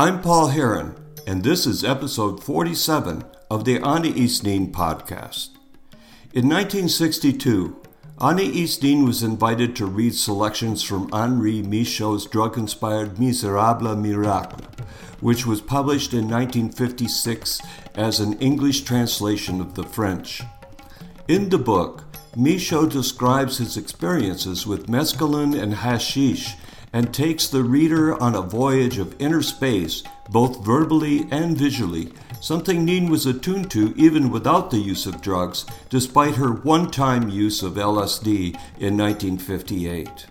I'm Paul Herron, and this is episode 47 of the Anaïs Nin podcast. In 1962, Anaïs Nin was invited to read selections from Henri Michaux's drug inspired Miserable Miracle, which was published in 1956 as an English translation of the French. In the book, Michaux describes his experiences with mescaline and hashish and takes the reader on a voyage of inner space, both verbally and visually, something Nin was attuned to even without the use of drugs, despite her one time use of LSD in 1958.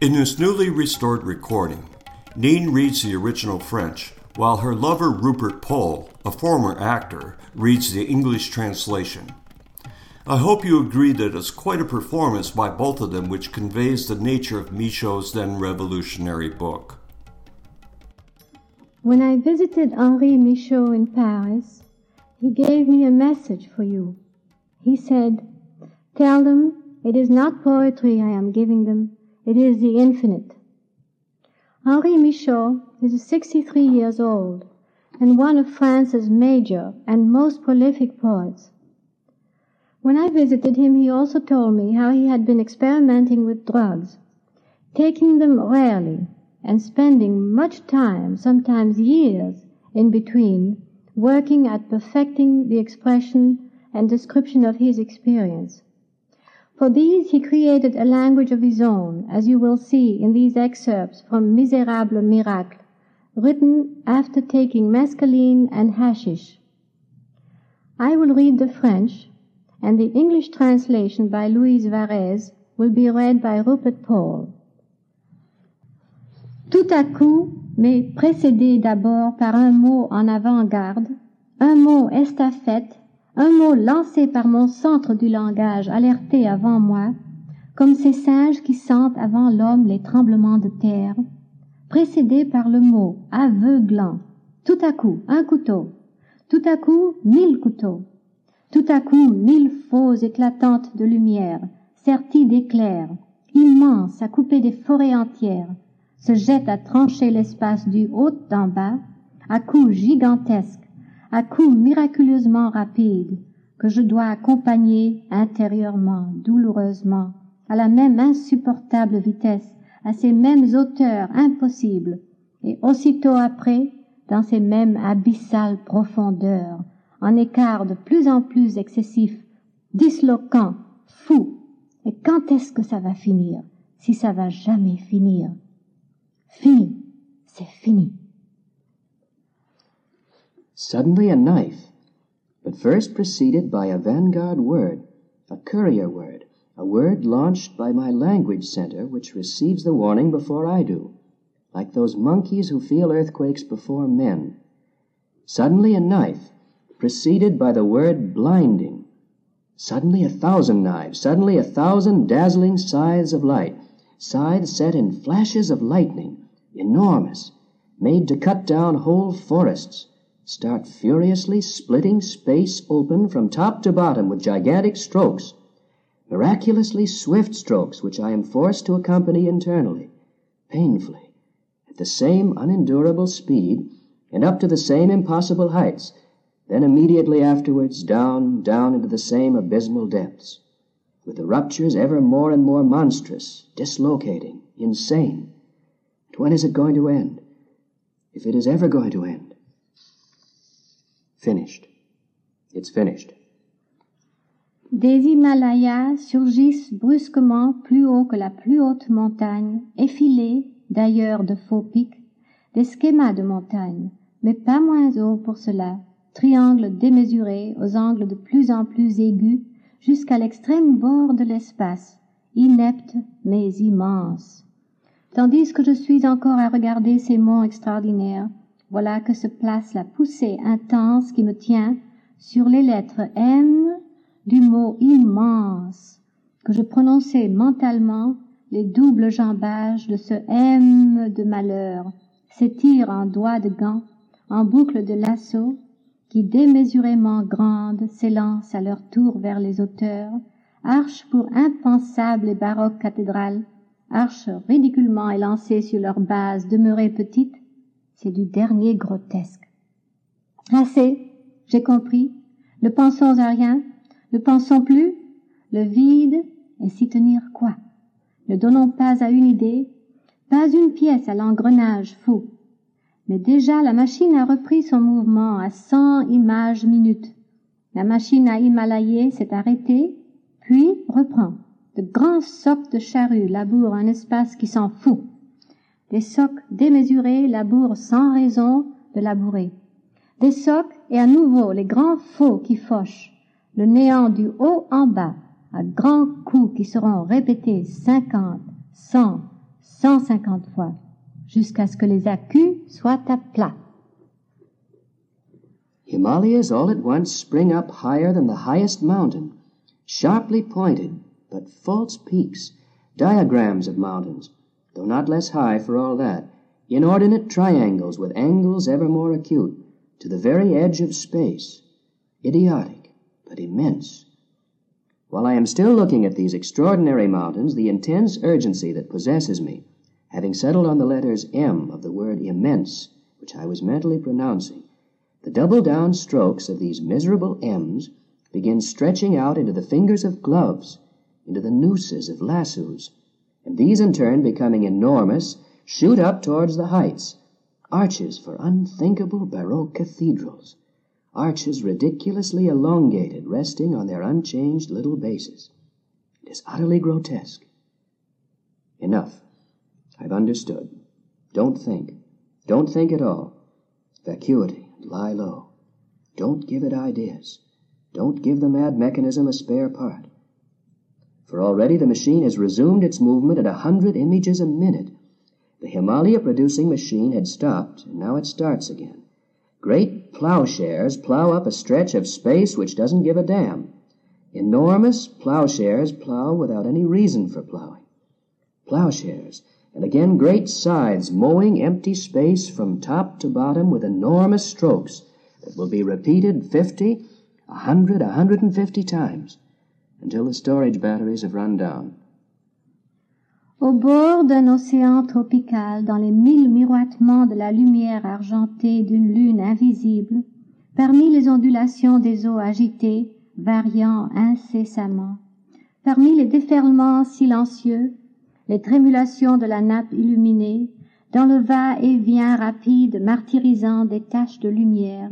In this newly restored recording, Nin reads the original French, while her lover Rupert Pole, a former actor, reads the English translation. I hope you agree that it's quite a performance by both of them which conveys the nature of Michaux's then revolutionary book. When I visited Henri Michaux in Paris, he gave me a message for you. He said, Tell them it is not poetry I am giving them, it is the infinite. Henri Michaux is 63 years old and one of France's major and most prolific poets. When I visited him, he also told me how he had been experimenting with drugs, taking them rarely and spending much time, sometimes years, in between, working at perfecting the expression and description of his experience. For these he created a language of his own, as you will see in these excerpts from Miserable Miracle, written after taking mescaline and hashish. I will read the French, and the English translation by Louise Varese will be read by Rupert Pohl. Tout à coup, mais précédé d'abord par un mot en avant-garde, un mot estafette, un mot lancé par mon centre du langage alerté avant moi, comme ces singes qui sentent avant l'homme les tremblements de terre, précédé par le mot aveuglant, tout à coup un couteau, tout à coup mille couteaux, tout à coup, mille faux éclatantes de lumière, serties d'éclairs, immenses à couper des forêts entières, se jettent à trancher l'espace du haut en bas, à coups gigantesques, à coups miraculeusement rapides, que je dois accompagner intérieurement, douloureusement, à la même insupportable vitesse, à ces mêmes hauteurs impossibles, et aussitôt après, dans ces mêmes abyssales profondeurs, en écart de plus en plus excessif, disloquant, fou. Et quand est-ce que ça va finir Si ça va jamais finir. Fini, c'est fini. Suddenly a knife, but first preceded by a vanguard word, a courier word, a word launched by my language center which receives the warning before I do, like those monkeys who feel earthquakes before men. Suddenly a knife, preceded by the word blinding. Suddenly a thousand knives, suddenly a thousand dazzling scythes of light, scythes set in flashes of lightning, enormous, made to cut down whole forests, start furiously splitting space open from top to bottom with gigantic strokes, miraculously swift strokes which I am forced to accompany internally, painfully, at the same unendurable speed and up to the same impossible heights then immediately afterwards down, down into the same abysmal depths, with the ruptures ever more and more monstrous, dislocating, insane. And when is it going to end? If it is ever going to end? Finished. It's finished. Des Himalayas surgissent brusquement plus haut que la plus haute montagne, effilés, d'ailleurs de faux pics, des schémas de montagne, mais pas moins haut pour cela, triangle démesuré aux angles de plus en plus aigus jusqu'à l'extrême bord de l'espace, inepte mais immense. Tandis que je suis encore à regarder ces monts extraordinaires, voilà que se place la poussée intense qui me tient sur les lettres M du mot immense, que je prononçais mentalement les doubles jambages de ce M de malheur, s'étirent en doigts de gants, en boucle de lasso, qui démesurément grandes s'élancent à leur tour vers les auteurs, arches pour impensables et baroques cathédrales, arches ridiculement élancées sur leur base demeurées petites, C'est du dernier grotesque. Assez, j'ai compris. Ne pensons à rien, ne pensons plus. Le vide, et s'y tenir quoi? Ne donnons pas à une idée, pas une pièce à l'engrenage fou. Mais déjà la machine a repris son mouvement à cent images minutes. La machine à Himalayer s'est arrêtée, puis reprend. De grands socs de charrues labourent un espace qui s'en fout. Des socs démesurés labourent sans raison de labourer. Des socs et à nouveau les grands faux qui fauchent. Le néant du haut en bas, à grands coups qui seront répétés cinquante, cent, cent cinquante fois, jusqu'à ce que les accus soient à plat. Himalayas all at once spring up higher than the highest mountain, sharply pointed, but false peaks, diagrams of mountains, though not less high for all that, inordinate triangles with angles ever more acute, to the very edge of space, idiotic, but immense. While I am still looking at these extraordinary mountains, the intense urgency that possesses me, having settled on the letters M of the word immense, which I was mentally pronouncing, the double down strokes of these miserable M's begin stretching out into the fingers of gloves, into the nooses of lassos, and these in turn becoming enormous, shoot up towards the heights, arches for unthinkable Baroque cathedrals, arches ridiculously elongated, resting on their unchanged little bases. It is utterly grotesque. Enough. I've understood. Don't think. Don't think at all. Vacuity lie low. Don't give it ideas. Don't give the mad mechanism a spare part. For already the machine has resumed its movement at a hundred images a minute. The Himalaya producing machine had stopped, and now it starts again. Great plowshares plow up a stretch of space which doesn't give a damn. Enormous plowshares plow without any reason for plowing. Plowshares and again great scythes mowing empty space from top to bottom with enormous strokes that will be repeated fifty, a hundred, a hundred and fifty times until the storage batteries have run down. Au bord d'un océan tropical, dans les mille miroitements de la lumière argentée d'une lune invisible, parmi les ondulations des eaux agitées, variant incessamment, parmi les déferlements silencieux, les trémulations de la nappe illuminée, dans le va-et-vient rapide martyrisant des taches de lumière,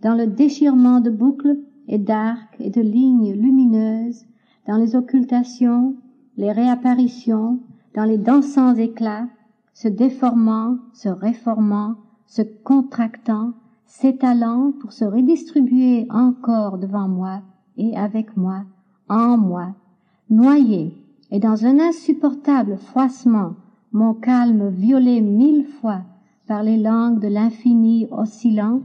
dans le déchirement de boucles et d'arcs et de lignes lumineuses, dans les occultations, les réapparitions, dans les dansants éclats, se déformant, se réformant, se contractant, s'étalant pour se redistribuer encore devant moi et avec moi, en moi, noyé et dans un insupportable froissement, mon calme violé mille fois par les langues de l'infini oscillant,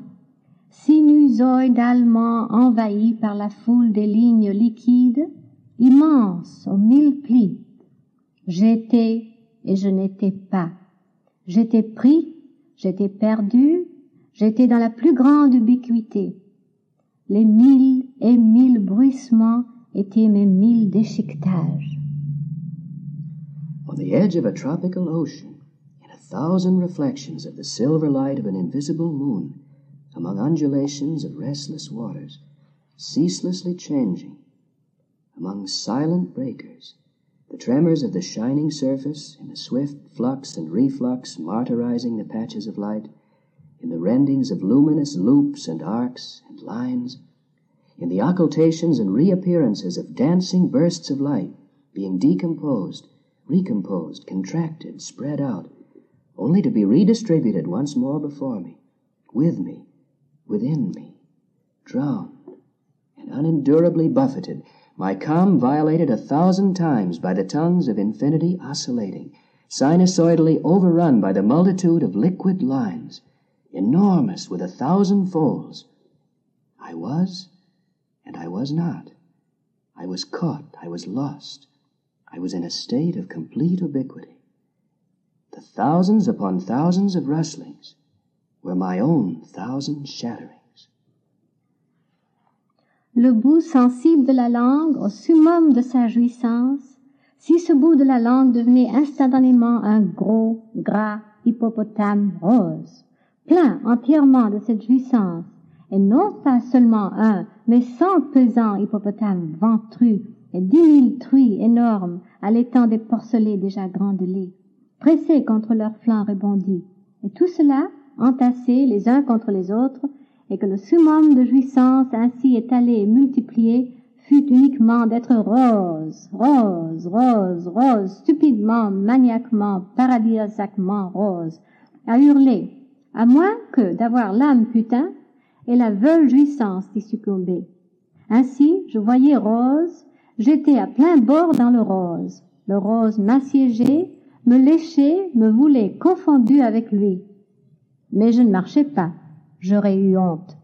sinusoïdalement envahi par la foule des lignes liquides, immense aux mille plis. J'étais et je n'étais pas. J'étais pris, j'étais perdu, j'étais dans la plus grande ubiquité. Les mille et mille bruissements étaient mes mille déchiquetages. On the edge of a tropical ocean, in a thousand reflections of the silver light of an invisible moon, among undulations of restless waters, ceaselessly changing, among silent breakers, the tremors of the shining surface in the swift flux and reflux martyrizing the patches of light, in the rendings of luminous loops and arcs and lines, in the occultations and reappearances of dancing bursts of light being decomposed recomposed, contracted, spread out, only to be redistributed once more before me, with me, within me, drowned and unendurably buffeted, my calm violated a thousand times by the tongues of infinity oscillating, sinusoidally overrun by the multitude of liquid lines, enormous with a thousand folds. I was, and I was not. I was caught, I was lost. I was in a state of complete ubiquity. The thousands upon thousands of rustlings were my own thousand shatterings. Le bout sensible de la langue au summum de sa jouissance, si ce bout de la langue devenait instantanément un gros, gras hippopotame rose, plein entièrement de cette jouissance, et non pas seulement un, mais cent pesants hippopotames ventrus et dix mille truies énormes allaitant des porcelets déjà grandelés, pressés contre leurs flancs rebondis, et tout cela entassés les uns contre les autres, et que le summum de jouissance ainsi étalé et multiplié fut uniquement d'être rose, rose, rose, rose, stupidement, maniaquement, paradisiaquement rose, à hurler, à moins que d'avoir l'âme putain et la veule jouissance d'y succomber. Ainsi, je voyais Rose, j'étais à plein bord dans le rose. Le rose m'assiégeait, me léchait, me voulait confondu avec lui. Mais je ne marchais pas. J'aurais eu honte.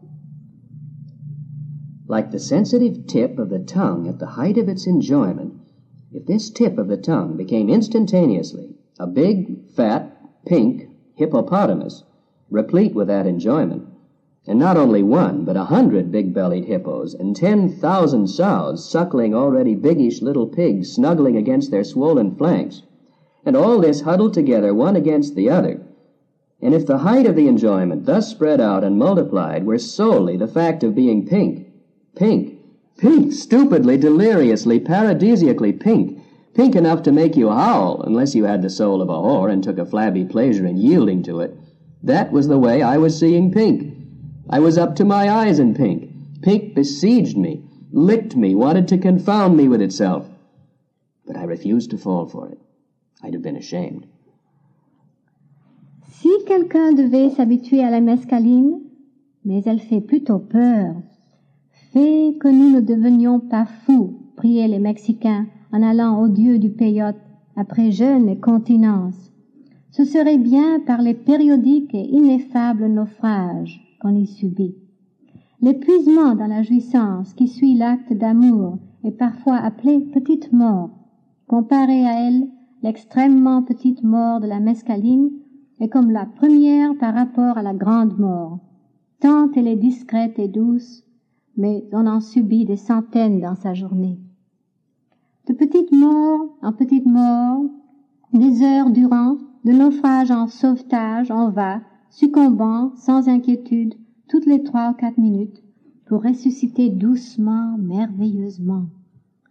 Like the sensitive tip of the tongue at the height of its enjoyment, if this tip of the tongue became instantaneously a big, fat, pink hippopotamus, replete with that enjoyment, and not only one, but a hundred big-bellied hippos and ten thousand sows suckling already biggish little pigs snuggling against their swollen flanks, and all this huddled together one against the other. And if the height of the enjoyment thus spread out and multiplied were solely the fact of being pink, pink, pink, stupidly, deliriously, paradisiacally pink, pink enough to make you howl unless you had the soul of a whore and took a flabby pleasure in yielding to it, that was the way I was seeing pink. I was up to my eyes in pink. Pink besieged me, licked me, wanted to confound me with itself. But I refused to fall for it. I'd have been ashamed. Si quelqu'un devait s'habituer à la mescaline, mais elle fait plutôt peur, fait que nous ne devenions pas fous, priaient les Mexicains en allant au Dieu du peyote après jeûne et continence. Ce serait bien par les périodiques et ineffables naufrages qu'on y subit. L'épuisement dans la jouissance qui suit l'acte d'amour est parfois appelé petite mort. Comparé à elle, l'extrêmement petite mort de la mescaline est comme la première par rapport à la grande mort. Tant elle est discrète et douce, mais on en subit des centaines dans sa journée. De petite mort en petite mort, des heures durant, de naufrage en sauvetage, on va, succombant sans inquiétude toutes les trois ou quatre minutes pour ressusciter doucement, merveilleusement.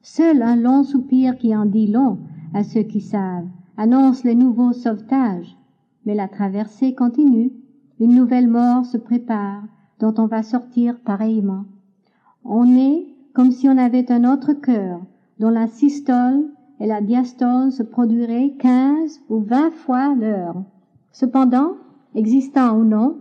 Seul un long soupir qui en dit long à ceux qui savent annonce les nouveaux sauvetages, mais la traversée continue, une nouvelle mort se prépare dont on va sortir pareillement. On est comme si on avait un autre cœur dont la systole et la diastole se produiraient quinze ou vingt fois l'heure. Cependant, existant ou non,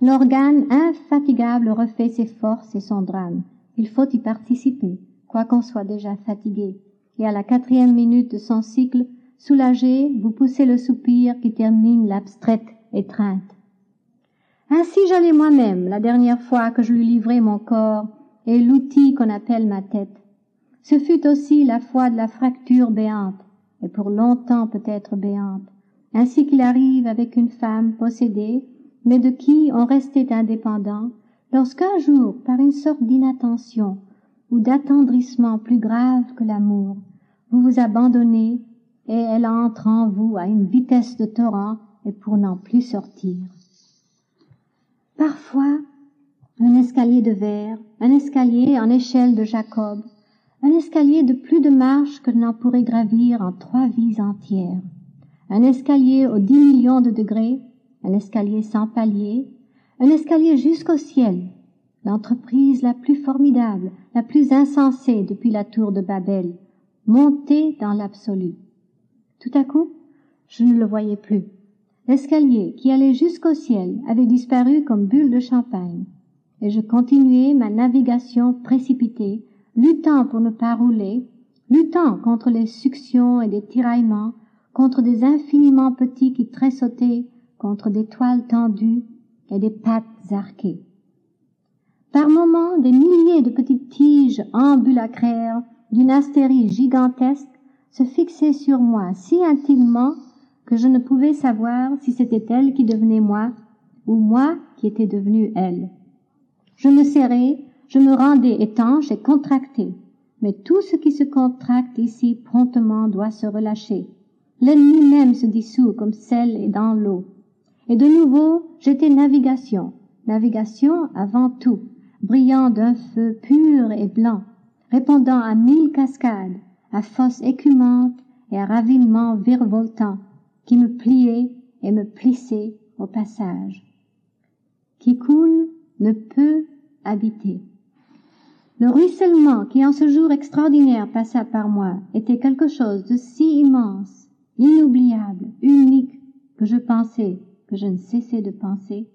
l'organe infatigable refait ses forces et son drame. Il faut y participer, quoiqu'on soit déjà fatigué. Et à la quatrième minute de son cycle, soulagé, vous poussez le soupir qui termine l'abstraite étreinte. Ainsi j'allais moi-même la dernière fois que je lui livrai mon corps et l'outil qu'on appelle ma tête. Ce fut aussi la fois de la fracture béante, et pour longtemps peut-être béante, ainsi qu'il arrive avec une femme possédée, mais de qui on restait indépendant, lorsqu'un jour, par une sorte d'inattention ou d'attendrissement plus grave que l'amour, vous vous abandonnez et elle entre en vous à une vitesse de torrent et pour n'en plus sortir. Parfois, un escalier de verre, un escalier en échelle de Jacob, un escalier de plus de marches que n'en pourrait gravir en trois vies entières un escalier aux dix millions de degrés, un escalier sans palier, un escalier jusqu'au ciel, l'entreprise la plus formidable, la plus insensée depuis la tour de Babel, montée dans l'absolu. Tout à coup, je ne le voyais plus. L'escalier qui allait jusqu'au ciel avait disparu comme bulle de champagne, et je continuais ma navigation précipitée, luttant pour ne pas rouler, luttant contre les suctions et les tiraillements, contre des infiniment petits qui tressautaient contre des toiles tendues et des pattes arquées. Par moments, des milliers de petites tiges ambulacraires d'une astérie gigantesque se fixaient sur moi si intimement que je ne pouvais savoir si c'était elle qui devenait moi ou moi qui étais devenue elle. Je me serrais, je me rendais étanche et contracté, mais tout ce qui se contracte ici promptement doit se relâcher. L'ennemi même se dissout comme sel et dans l'eau. Et de nouveau, j'étais navigation, navigation avant tout, brillant d'un feu pur et blanc, répondant à mille cascades, à fosses écumantes et à ravinements virevoltants, qui me pliaient et me plissaient au passage. Qui coule ne peut habiter. Le ruissellement qui en ce jour extraordinaire passa par moi était quelque chose de si immense, inoubliable, unique, que je pensais, que je ne cessais de penser,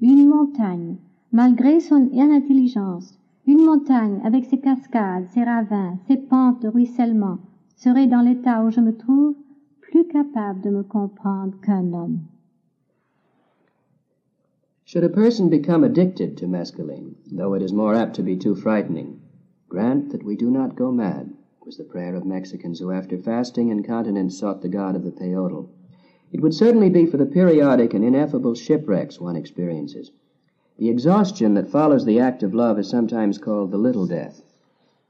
une montagne, malgré son inintelligence, une montagne avec ses cascades, ses ravins, ses pentes de ruissellement, serait dans l'état où je me trouve plus capable de me comprendre qu'un homme. Should a person become addicted to mescaline, though it is more apt to be too frightening, grant that we do not go mad, was the prayer of Mexicans who after fasting and continence sought the God of the peyote. It would certainly be for the periodic and ineffable shipwrecks one experiences. The exhaustion that follows the act of love is sometimes called the little death.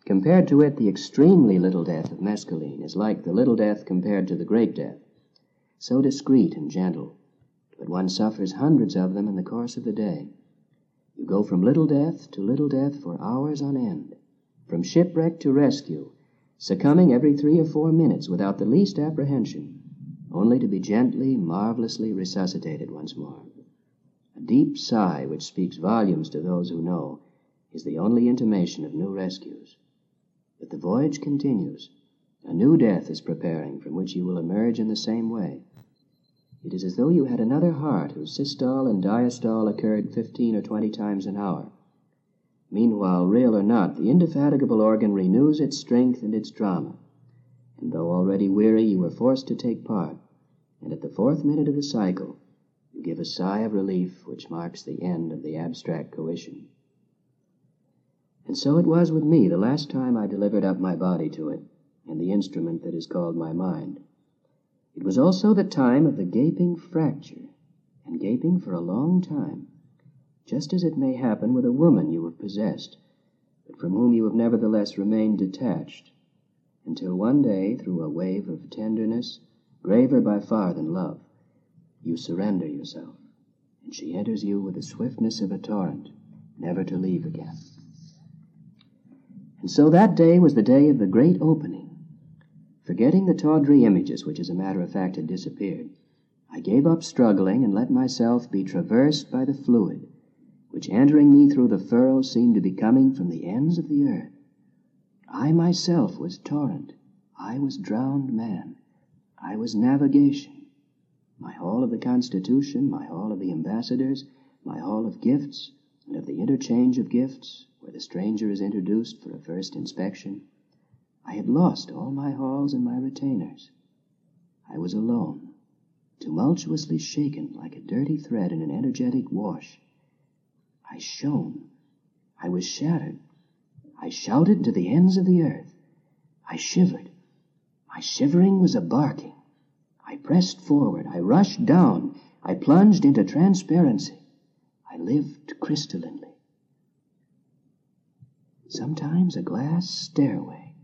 Compared to it, the extremely little death of mescaline is like the little death compared to the great death. So discreet and gentle, but one suffers hundreds of them in the course of the day. You go from little death to little death for hours on end, from shipwreck to rescue, succumbing every three or four minutes without the least apprehension, only to be gently, marvelously resuscitated once more. A deep sigh, which speaks volumes to those who know, is the only intimation of new rescues. But the voyage continues. A new death is preparing from which you will emerge in the same way. It is as though you had another heart whose systole and diastole occurred fifteen or twenty times an hour. Meanwhile, real or not, the indefatigable organ renews its strength and its drama. And though already weary, you are forced to take part, and at the fourth minute of the cycle, you give a sigh of relief which marks the end of the abstract coition. And so it was with me the last time I delivered up my body to it, and the instrument that is called my mind. It was also the time of the gaping fracture, and gaping for a long time just as it may happen with a woman you have possessed, but from whom you have nevertheless remained detached, until one day, through a wave of tenderness, graver by far than love, you surrender yourself, and she enters you with the swiftness of a torrent, never to leave again. And so that day was the day of the great opening. Forgetting the tawdry images which, as a matter of fact, had disappeared, I gave up struggling and let myself be traversed by the fluid, which entering me through the furrow seemed to be coming from the ends of the earth. I myself was torrent. I was drowned man. I was navigation. My hall of the Constitution, my hall of the ambassadors, my hall of gifts, and of the interchange of gifts, where the stranger is introduced for a first inspection. I had lost all my halls and my retainers. I was alone, tumultuously shaken like a dirty thread in an energetic wash. I shone. I was shattered. I shouted to the ends of the earth. I shivered. My shivering was a barking. I pressed forward. I rushed down. I plunged into transparency. I lived crystallinely. Sometimes a glass stairway.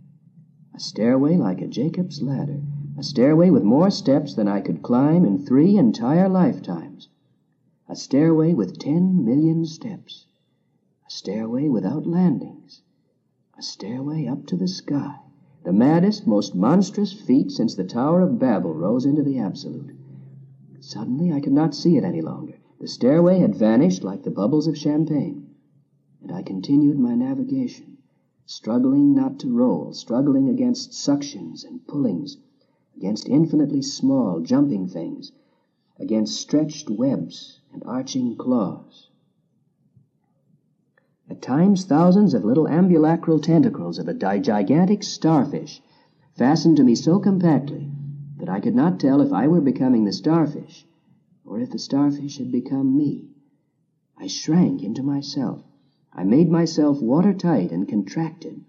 A stairway like a Jacob's ladder. A stairway with more steps than I could climb in three entire lifetimes a stairway with ten million steps, a stairway without landings, a stairway up to the sky, the maddest, most monstrous feat since the Tower of Babel rose into the absolute. Suddenly I could not see it any longer. The stairway had vanished like the bubbles of champagne, and I continued my navigation, struggling not to roll, struggling against suctions and pullings, against infinitely small, jumping things, against stretched webs and arching claws. At times, thousands of little ambulacral tentacles of a gigantic starfish fastened to me so compactly that I could not tell if I were becoming the starfish or if the starfish had become me. I shrank into myself. I made myself watertight and contracted.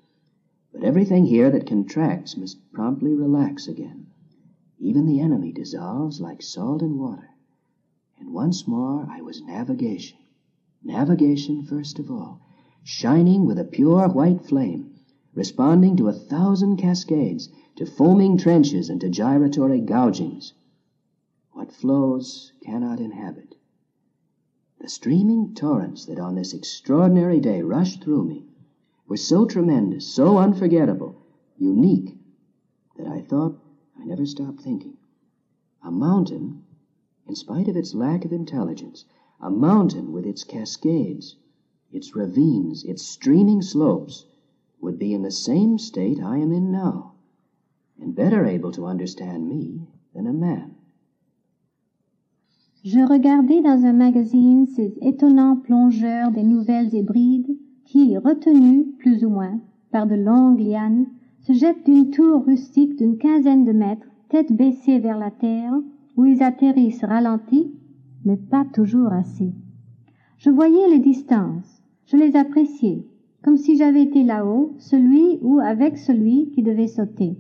But everything here that contracts must promptly relax again. Even the enemy dissolves like salt in water. And once more I was navigation. Navigation first of all, shining with a pure white flame, responding to a thousand cascades, to foaming trenches and to gyratory gougings. what flows cannot inhabit. The streaming torrents that on this extraordinary day rushed through me were so tremendous, so unforgettable, unique, that I thought I never stopped thinking. A mountain, in spite of its lack of intelligence, a mountain with its cascades, its ravines, its streaming slopes, would be in the same state I am in now, and better able to understand me than a man. Je regardais dans un magazine ces étonnants plongeurs des nouvelles hébrides qui, retenus plus ou moins par de longues lianes, se jettent d'une tour rustique d'une quinzaine de mètres, tête baissée vers la terre, où ils atterrissent ralentis, mais pas toujours assez. Je voyais les distances, je les appréciais, comme si j'avais été là-haut, celui ou avec celui qui devait sauter.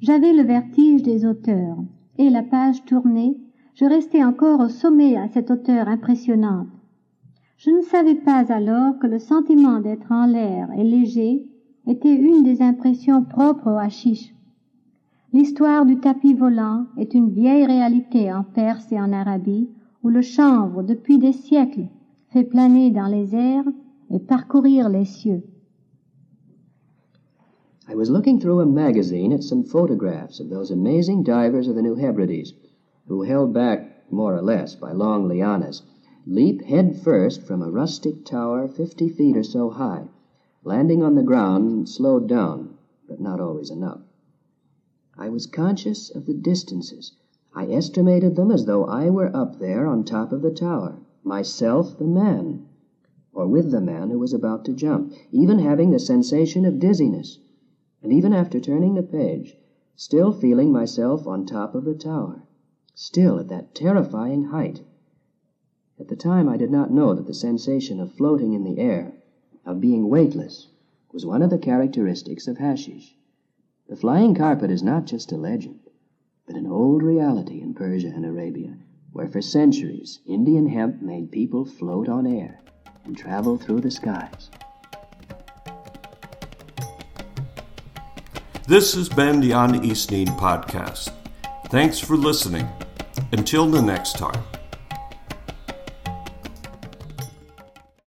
J'avais le vertige des auteurs, et la page tournée, je restais encore au sommet à cette hauteur impressionnante. Je ne savais pas alors que le sentiment d'être en l'air et léger était une des impressions propres au hashish. L'histoire du tapis volant est une vieille réalité en Perse et en Arabie, où le chanvre, depuis des siècles, fait planer dans les airs et parcourir les cieux. I was looking through a magazine at some photographs of those amazing divers of the New Hebrides, who, held back more or less by long lianas, leap head first from a rustic tower fifty feet or so high, landing on the ground slowed down, but not always enough. I was conscious of the distances. I estimated them as though I were up there on top of the tower, myself the man, or with the man who was about to jump, even having the sensation of dizziness, and even after turning the page, still feeling myself on top of the tower still at that terrifying height. At the time, I did not know that the sensation of floating in the air, of being weightless, was one of the characteristics of hashish. The flying carpet is not just a legend, but an old reality in Persia and Arabia, where for centuries Indian hemp made people float on air and travel through the skies. This has been the Anaïs Nin podcast. Thanks for listening. Until the next time.